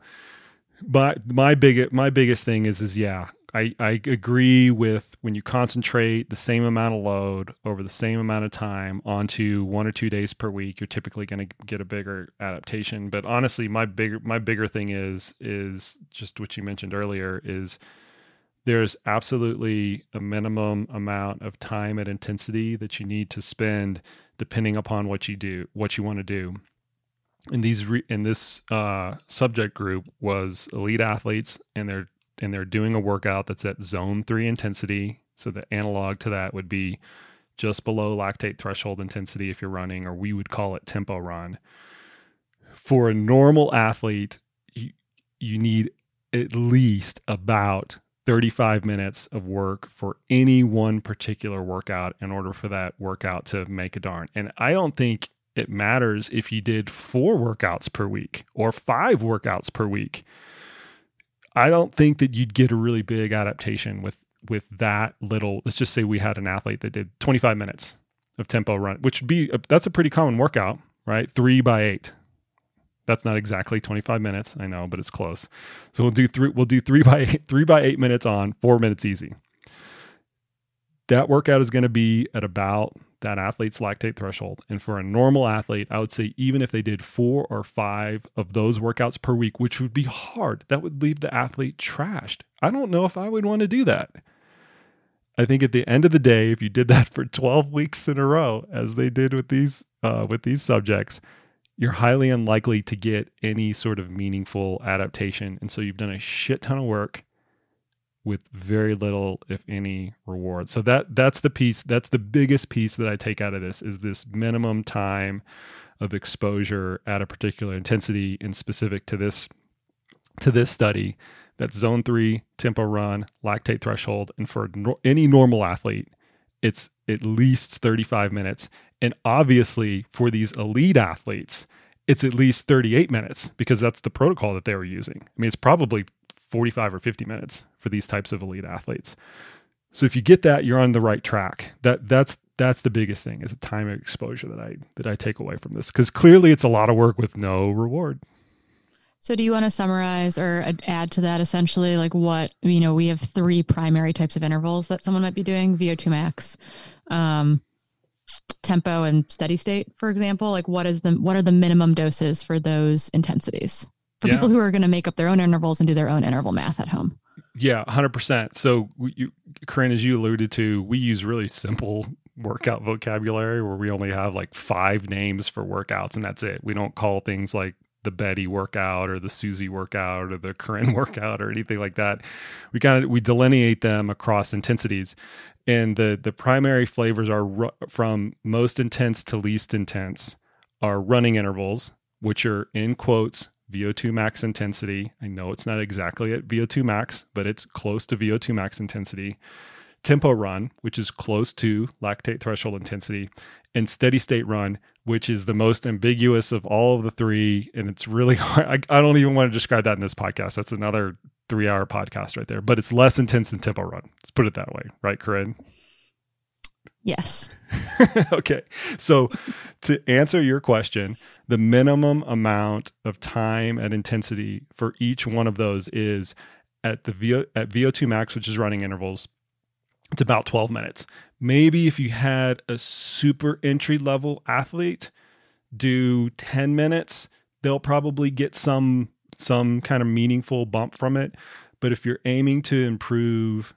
S1: my my big my biggest thing is is yeah I, I agree with when you concentrate the same amount of load over the same amount of time onto one or two days per week, you're typically going to get a bigger adaptation. But honestly, my bigger my bigger thing is is just what you mentioned earlier is there's absolutely a minimum amount of time and intensity that you need to spend depending upon what you do, what you want to do. And these re, in this uh, subject group was elite athletes, and they're and they're doing a workout that's at zone three intensity. So the analog to that would be just below lactate threshold intensity if you're running, or we would call it tempo run. For a normal athlete, you, you need at least about 35 minutes of work for any one particular workout in order for that workout to make a darn. And I don't think it matters if you did four workouts per week or five workouts per week. I don't think that you'd get a really big adaptation with with that little. Let's just say we had an athlete that did 25 minutes of tempo run, which would be, a, that's a pretty common workout, right? Three by eight. That's not exactly 25 minutes, I know, but it's close. So we'll do three. We'll do three by eight, three by eight minutes on, four minutes easy. That workout is going to be at about that athlete's lactate threshold. And for a normal athlete, I would say even if they did four or five of those workouts per week, which would be hard, that would leave the athlete trashed. I don't know if I would want to do that. I think at the end of the day, if you did that for 12 weeks in a row, as they did with these uh, with these subjects, you're highly unlikely to get any sort of meaningful adaptation. And so you've done a shit ton of work with very little if any reward. So that that's the piece that's the biggest piece that I take out of this is this minimum time of exposure at a particular intensity and specific to this to this study that zone 3 tempo run lactate threshold and for no, any normal athlete it's at least 35 minutes and obviously for these elite athletes it's at least 38 minutes because that's the protocol that they were using. I mean it's probably 45 or 50 minutes for these types of elite athletes. So if you get that, you're on the right track. That that's that's the biggest thing is the time of exposure that I that I take away from this because clearly it's a lot of work with no reward.
S2: So do you want to summarize or add to that essentially like what you know we have three primary types of intervals that someone might be doing VO2 max, um, tempo, and steady state for example. Like what is the what are the minimum doses for those intensities? For yeah. people who are going to make up their own intervals and do their own interval math at home.
S1: Yeah, 100%. So, you, Corinne, as you alluded to, we use really simple workout vocabulary where we only have like five names for workouts and that's it. We don't call things like the Betty workout or the Susie workout or the Corinne workout or anything like that. We kind of we delineate them across intensities, and the the primary flavors are ru- from most intense to least intense are running intervals, which are in quotes VO2 max intensity. I know it's not exactly at VO2 max, but it's close to VO2 max intensity. Tempo run, which is close to lactate threshold intensity, and steady state run, which is the most ambiguous of all of the three. And it's really hard. I, I don't even want to describe that in this podcast. That's another three hour podcast right there, but it's less intense than tempo run. Let's put it that way, right, Corinne?
S2: Yes.
S1: okay. So to answer your question, the minimum amount of time and intensity for each one of those is at the VO, at VO2 max, which is running intervals, it's about 12 minutes. Maybe if you had a super entry level athlete do 10 minutes, they'll probably get some some kind of meaningful bump from it. But if you're aiming to improve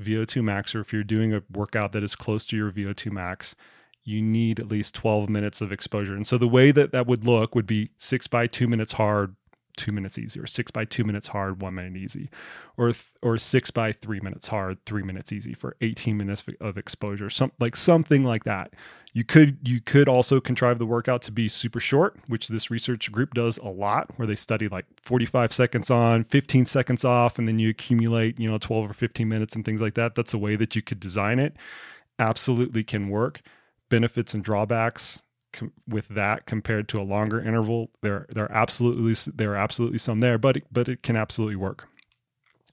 S1: VO2 max, or if you're doing a workout that is close to your VO2 max, you need at least 12 minutes of exposure. And so the way that that would look would be six by two minutes hard, two minutes easy, or six by two minutes hard, one minute easy, or th- or six by three minutes hard, three minutes easy for 18 minutes of exposure, some like something like that. You could you could also contrive the workout to be super short, which this research group does a lot, where they study like 45 seconds on, 15 seconds off, and then you accumulate you know 12 or 15 minutes and things like that. That's a way that you could design it. Absolutely can work. Benefits and drawbacks com- with that compared to a longer interval, there there absolutely there are absolutely some there, but it, but it can absolutely work.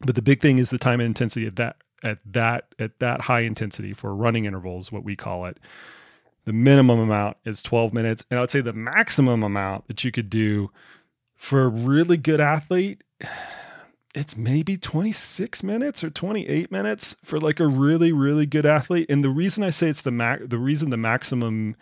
S1: But the big thing is the time and intensity at that at that at that high intensity for running intervals, what we call it the minimum amount is 12 minutes. And I would say the maximum amount that you could do for a really good athlete, it's maybe 26 minutes or 28 minutes for like a really, really good athlete. And the reason I say it's the max, the reason the maximum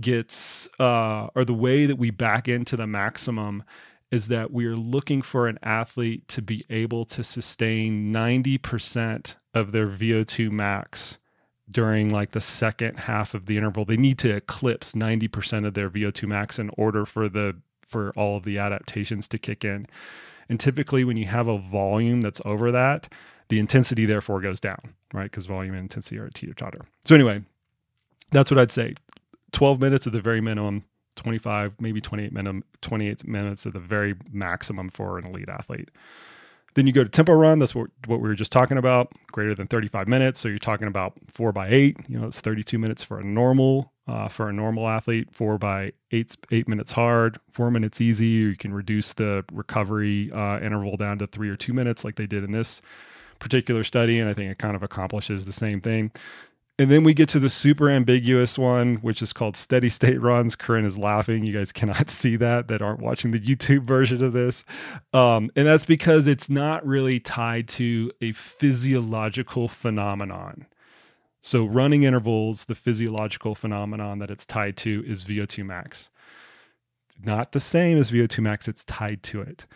S1: gets, uh, or the way that we back into the maximum is that we are looking for an athlete to be able to sustain 90% of their VO2 max during like the second half of the interval. They need to eclipse 90% of their VO2 max in order for the for all of the adaptations to kick in. And typically when you have a volume that's over that, the intensity therefore goes down, right? Because volume and intensity are a teeter totter. So anyway, that's what I'd say. 12 minutes at the very minimum, 25, maybe 28 minimum, 28 minutes at the very maximum for an elite athlete. Then you go to tempo run. That's what, what we were just talking about, greater than 35 minutes. So you're talking about four by eight. You know, it's 32 minutes for a normal uh, for a normal athlete. Four by eight eight minutes hard, four minutes easy. you can reduce the recovery uh, interval down to three or two minutes, like they did in this particular study. And I think it kind of accomplishes the same thing. And then we get to the super ambiguous one, which is called steady state runs. Corinne is laughing. You guys cannot see that that aren't watching the YouTube version of this. Um, and that's because it's not really tied to a physiological phenomenon. So, running intervals, the physiological phenomenon that it's tied to is VO2 max. Not the same as VO2 max, it's tied to it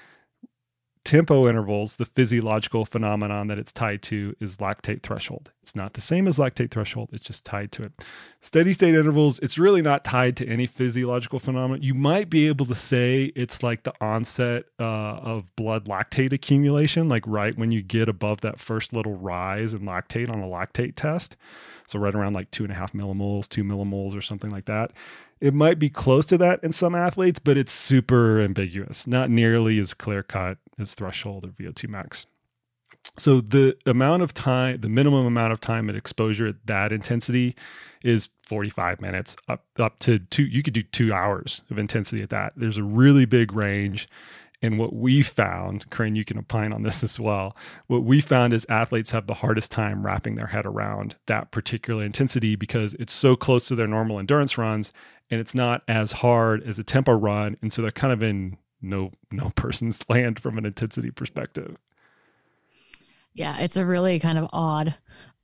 S1: tempo intervals, the physiological phenomenon that it's tied to is lactate threshold. It's not the same as lactate threshold, it's just tied to it. Steady state intervals, it's really not tied to any physiological phenomenon. You might be able to say it's like the onset uh, of blood lactate accumulation, like right when you get above that first little rise in lactate on a lactate test. So, right around like two and a half millimoles, two millimoles, or something like that. It might be close to that in some athletes, but it's super ambiguous, not nearly as clear cut as threshold or VO2 max. So the amount of time, the minimum amount of time at exposure at that intensity is 45 minutes up up to two. You could do two hours of intensity at that. There's a really big range. And what we found, Corinne, you can opine on this as well. What we found is athletes have the hardest time wrapping their head around that particular intensity because it's so close to their normal endurance runs and it's not as hard as a tempo run. And so they're kind of in no no person's land from an intensity perspective.
S2: Yeah, it's a really kind of odd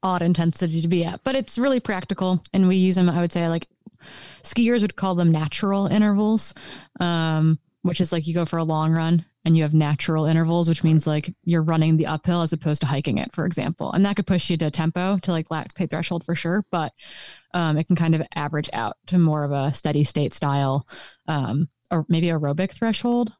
S2: odd intensity to be at, but it's really practical and we use them I would say like skiers would call them natural intervals. Um, which is like you go for a long run and you have natural intervals, which means like you're running the uphill as opposed to hiking it, for example. And that could push you to tempo to like lactate threshold for sure, but um, it can kind of average out to more of a steady state style, um, or maybe aerobic threshold.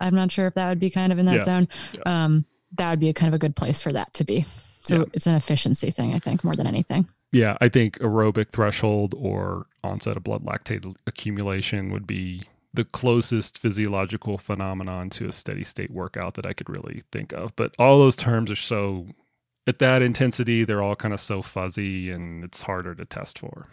S2: I'm not sure if that would be kind of in that yeah. zone. Yeah. Um, that would be a kind of a good place for that to be. So yeah. it's an efficiency thing, I think, more than anything.
S1: Yeah, I think aerobic threshold or onset of blood lactate accumulation would be the closest physiological phenomenon to a steady state workout that I could really think of. But all those terms are so at that intensity, they're all kind of so fuzzy and it's harder to test for.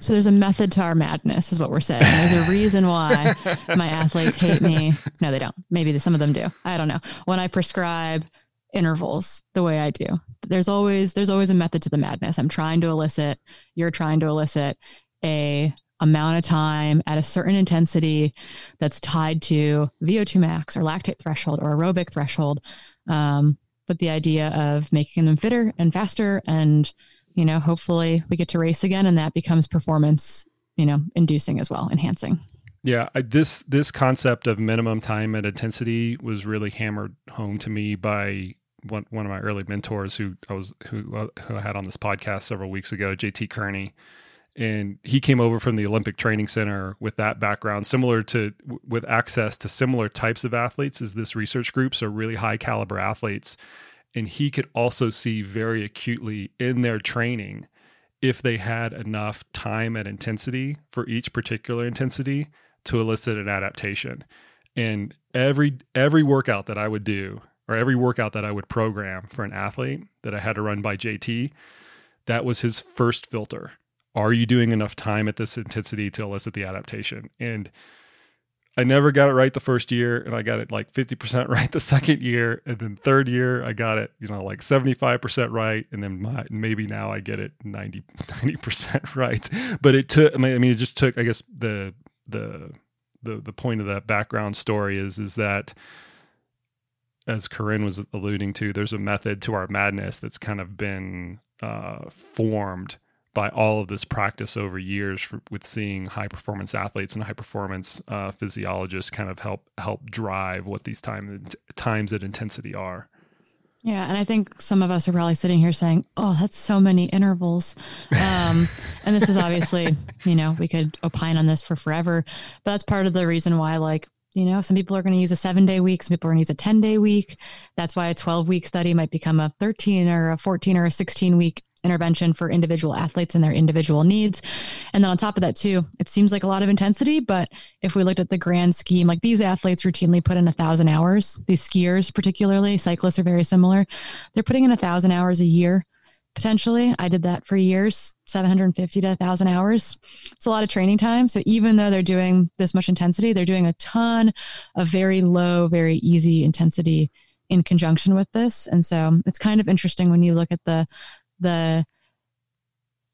S2: So there's a method to our madness, is what we're saying. There's a reason why my athletes hate me. No, they don't. Maybe some of them do. I don't know. When I prescribe intervals the way I do, there's always there's always a method to the madness. I'm trying to elicit. You're trying to elicit a amount of time at a certain intensity that's tied to VO2 max or lactate threshold or aerobic threshold. Um, but the idea of making them fitter and faster and, you know, hopefully we get to race again and that becomes performance, you know, inducing as well, enhancing.
S1: Yeah, I, this this concept of minimum time and intensity was really hammered home to me by one one of my early mentors who I was who uh, who I had on this podcast several weeks ago, JT Kearney and he came over from the Olympic Training Center with that background, similar to with access to similar types of athletes as this research group, so really high caliber athletes. And he could also see very acutely in their training if they had enough time and intensity for each particular intensity to elicit an adaptation. And every every workout that I would do, or every workout that I would program for an athlete that I had to run by JT, that was his first filter are you doing enough time at this intensity to elicit the adaptation? And I never got it right the first year, and I got it like 50% right the second year. And then third year, I got it, you know, like 75% right. And then my, maybe now I get it 90, 90% right. But it took, I mean, it just took, I guess the, the, the, the point of that background story is, is that as Corinne was alluding to, there's a method to our madness that's kind of been uh, formed by all of this practice over years for, with seeing high performance athletes and high performance uh, physiologists kind of help help drive what these time times at intensity are.
S2: Yeah, and I think some of us are probably sitting here saying, "Oh, that's so many intervals," um, and this is obviously, you know, we could opine on this for forever, but that's part of the reason why, like, you know, some people are going to use a seven day week, some people are going to use a 10 day week. That's why a 12 week study might become a 13 or a 14 or a 16 week intervention for individual athletes and their individual needs. And then on top of that, too, it seems like a lot of intensity. But if we looked at the grand scheme, like these athletes routinely put in a thousand hours, these skiers, particularly, cyclists are very similar. They're putting in a thousand hours a year. Potentially, I did that for years, 750 to 1,000 hours. It's a lot of training time. So, even though they're doing this much intensity, they're doing a ton of very low, very easy intensity in conjunction with this. And so it's kind of interesting when you look at the the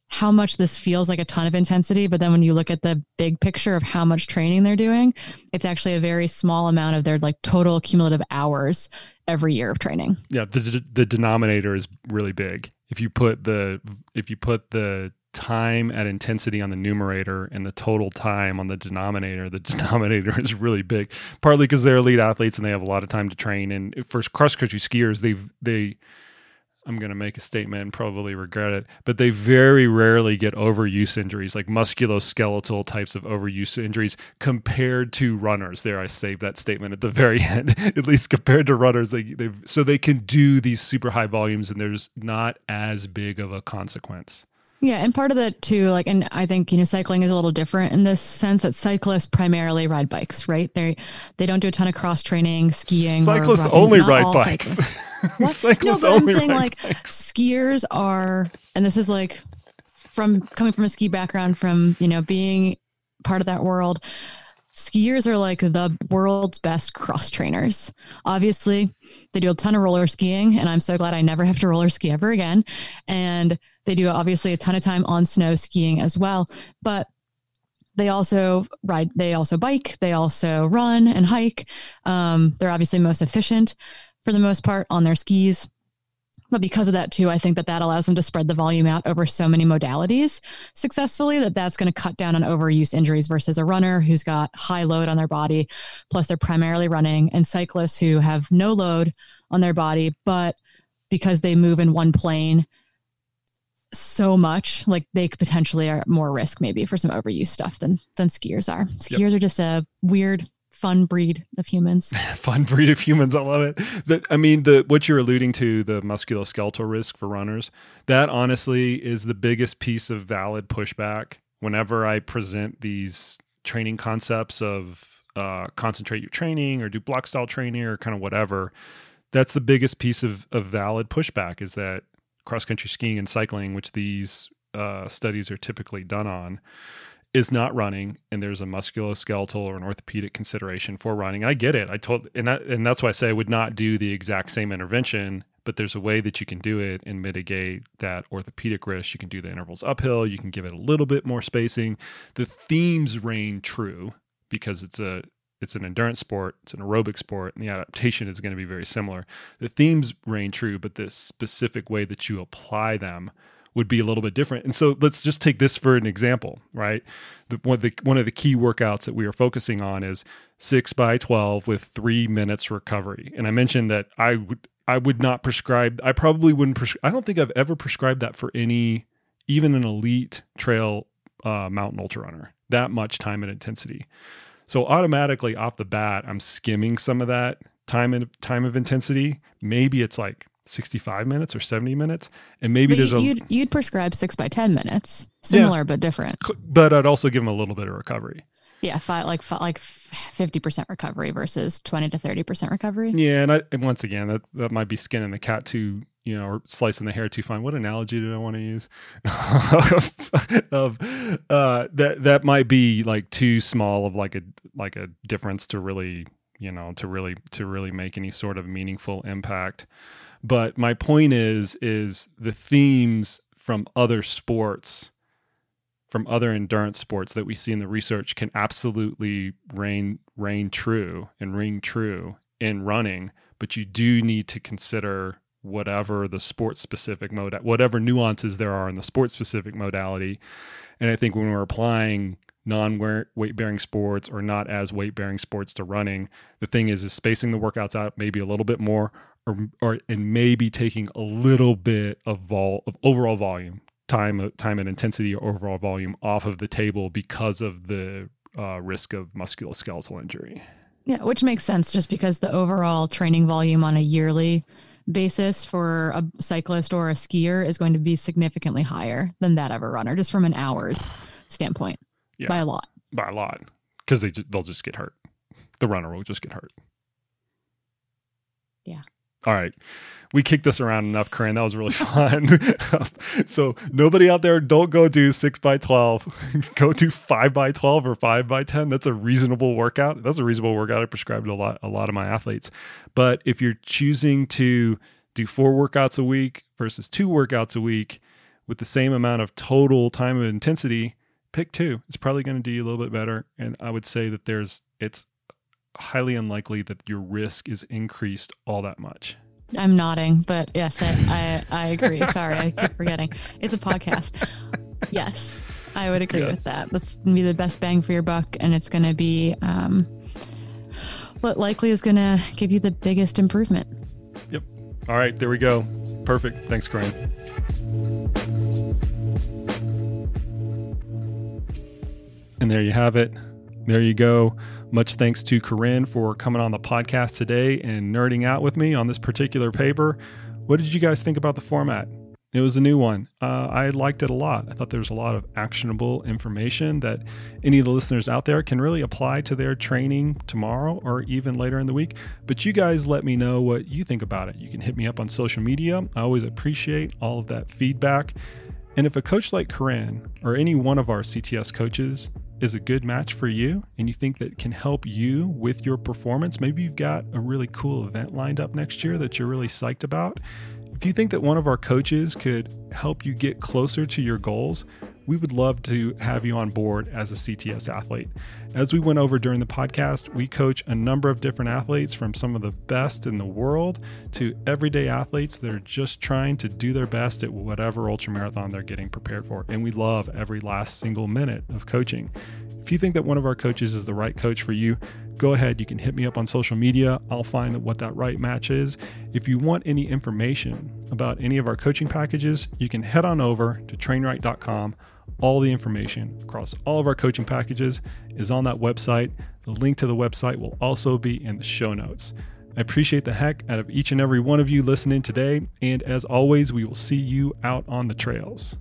S2: how much this feels like a ton of intensity, but then when you look at the big picture of how much training they're doing, it's actually a very small amount of their like total cumulative hours every year of training.
S1: Yeah, the the denominator is really big. If you put the if you put the time at intensity on the numerator and the total time on the denominator, the denominator is really big. Partly because they're elite athletes and they have a lot of time to train. And for cross country skiers, they've they I'm going to make a statement and probably regret it, but they very rarely get overuse injuries, like musculoskeletal types of overuse injuries, compared to runners. There, I saved that statement at the very end. at least compared to runners, they so they can do these super high volumes, and there's not as big of a consequence.
S2: Yeah, and part of that too, like, and I think you know, cycling is a little different in this sense that cyclists primarily ride bikes, right? They they don't do a ton of cross training, skiing.
S1: Cyclists only ride bikes.
S2: cyclists no, but I'm saying like bikes. skiers are, and this is like from coming from a ski background, from you know being part of that world. Skiers are like the world's best cross trainers. Obviously, they do a ton of roller skiing, and I'm so glad I never have to roller ski ever again. And they do obviously a ton of time on snow skiing as well, but they also ride, they also bike, they also run and hike. Um, they're obviously most efficient for the most part on their skis. But because of that too, I think that that allows them to spread the volume out over so many modalities successfully that that's going to cut down on overuse injuries versus a runner who's got high load on their body. Plus, they're primarily running, and cyclists who have no load on their body, but because they move in one plane, so much like they potentially are more risk maybe for some overuse stuff than than skiers are skiers yep. are just a weird fun breed of humans.
S1: Fun breed of humans. I love it. That i mean the what you're alluding to the musculoskeletal risk for runners that honestly is the biggest piece of valid pushback whenever i present these training concepts of uh, concentrate your training or do block style training or kind of whatever. That's the biggest piece of, of valid pushback is that cross country skiing and cycling, which these uh, studies are typically done on, is not running, and there's a musculoskeletal or an orthopedic consideration for running. I get it. I told, and that, and that's why I say I would not do the exact same intervention, but there's a way that you can do it and mitigate that orthopedic risk. You can do the intervals uphill. You can give it a little bit more spacing. The themes reign true because it's a it's an endurance sport, it's an aerobic sport, and the adaptation is going to be very similar. The themes reign true, but the specific way that you apply them would be a little bit different. And so let's just take this for an example, right? The, one, of the, one of the key workouts that we are focusing on is six by 12 with three minutes recovery. And I mentioned that I would, I would not prescribe, I probably wouldn't, pres- I don't think I've ever prescribed that for any, even an elite trail uh, mountain ultra runner, that much time and intensity. So automatically off the bat, I'm skimming some of that time and time of intensity. Maybe it's like 65 minutes or 70 minutes, and maybe
S2: but
S1: there's
S2: a
S1: you'd,
S2: you'd prescribe six by 10 minutes, similar yeah, but different.
S1: But I'd also give them a little bit of recovery.
S2: Yeah, five, like five, like fifty percent recovery versus twenty to thirty percent recovery.
S1: Yeah, and, I, and once again, that that might be skinning the cat too you know, or slicing the hair too fine. What analogy did I want to use? of uh, that that might be like too small of like a like a difference to really you know to really to really make any sort of meaningful impact. But my point is is the themes from other sports from other endurance sports that we see in the research can absolutely reign reign true and ring true in running but you do need to consider whatever the sport specific mode, whatever nuances there are in the sport specific modality. And I think when we're applying non weight bearing sports or not as weight bearing sports to running, the thing is, is spacing the workouts out maybe a little bit more, or, or and maybe taking a little bit of vol of overall volume, time, time and intensity, or overall volume off of the table because of the uh, risk of musculoskeletal injury.
S2: Yeah, which makes sense just because the overall training volume on a yearly basis for a cyclist or a skier is going to be significantly higher than that of a runner, just from an hours standpoint, yeah, by a lot.
S1: By a lot, because they they'll just get hurt. The runner will just get hurt.
S2: Yeah.
S1: All right. We kicked this around enough, Corinne. That was really fun. so nobody out there, don't go do six by 12. go do five by 12 or five by 10. That's a reasonable workout. That's a reasonable workout. I prescribe to a lot, a lot of my athletes. But if you're choosing to do four workouts a week versus two workouts a week, with the same amount of total time of intensity, pick two. It's probably going to do you a little bit better. And I would say that there's, it's highly unlikely that your risk is increased all that much.
S2: I'm nodding, but yes, I, I, I agree. Sorry, I keep forgetting. It's a podcast. Yes, I would agree yes. with that. That's going to be the best bang for your buck, and it's going to be um, what likely is going to give you the biggest improvement.
S1: Yep. All right, there we go. Perfect. Thanks, Corinne. And there you have it. There you go. Much thanks to Corinne for coming on the podcast today and nerding out with me on this particular paper. What did you guys think about the format? It was a new one. Uh, I liked it a lot. I thought there was a lot of actionable information that any of the listeners out there can really apply to their training tomorrow or even later in the week. But you guys let me know what you think about it. You can hit me up on social media. I always appreciate all of that feedback. And if a coach like Corinne or any one of our CTS coaches is a good match for you and you think that can help you with your performance, maybe you've got a really cool event lined up next year that you're really psyched about. If you think that one of our coaches could help you get closer to your goals, we would love to have you on board as a CTS athlete. As we went over during the podcast, we coach a number of different athletes from some of the best in the world to everyday athletes that are just trying to do their best at whatever ultramarathon they're getting prepared for. And we love every last single minute of coaching. If you think that one of our coaches is the right coach for you, go ahead. You can hit me up on social media. I'll find what that right match is. If you want any information about any of our coaching packages, you can head on over to trainright.com all the information across all of our coaching packages is on that website. The link to the website will also be in the show notes. I appreciate the heck out of each and every one of you listening today. And as always, we will see you out on the trails.